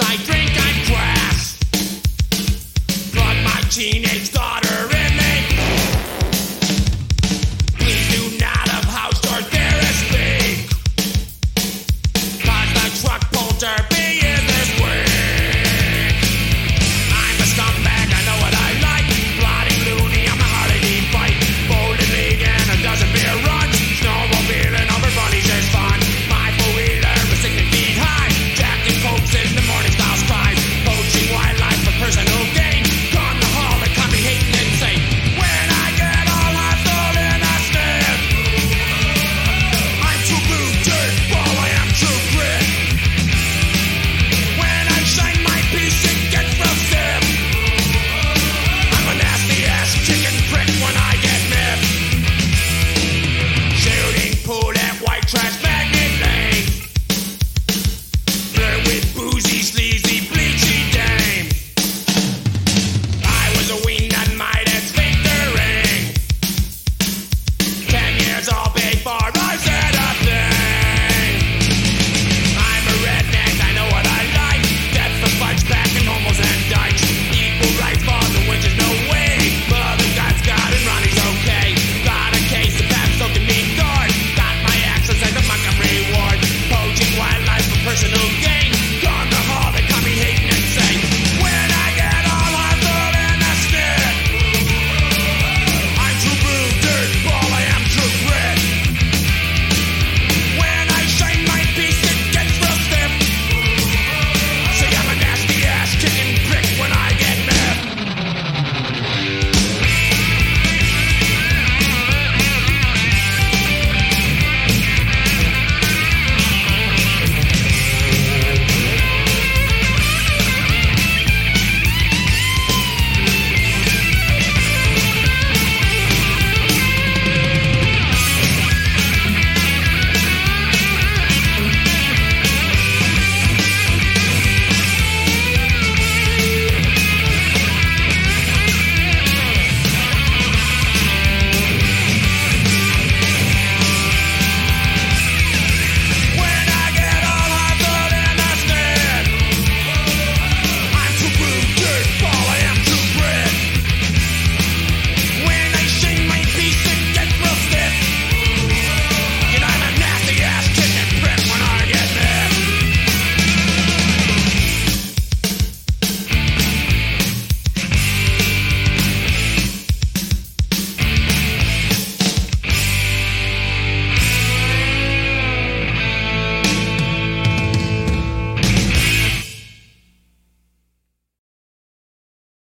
I drink, I crash. Got my genie.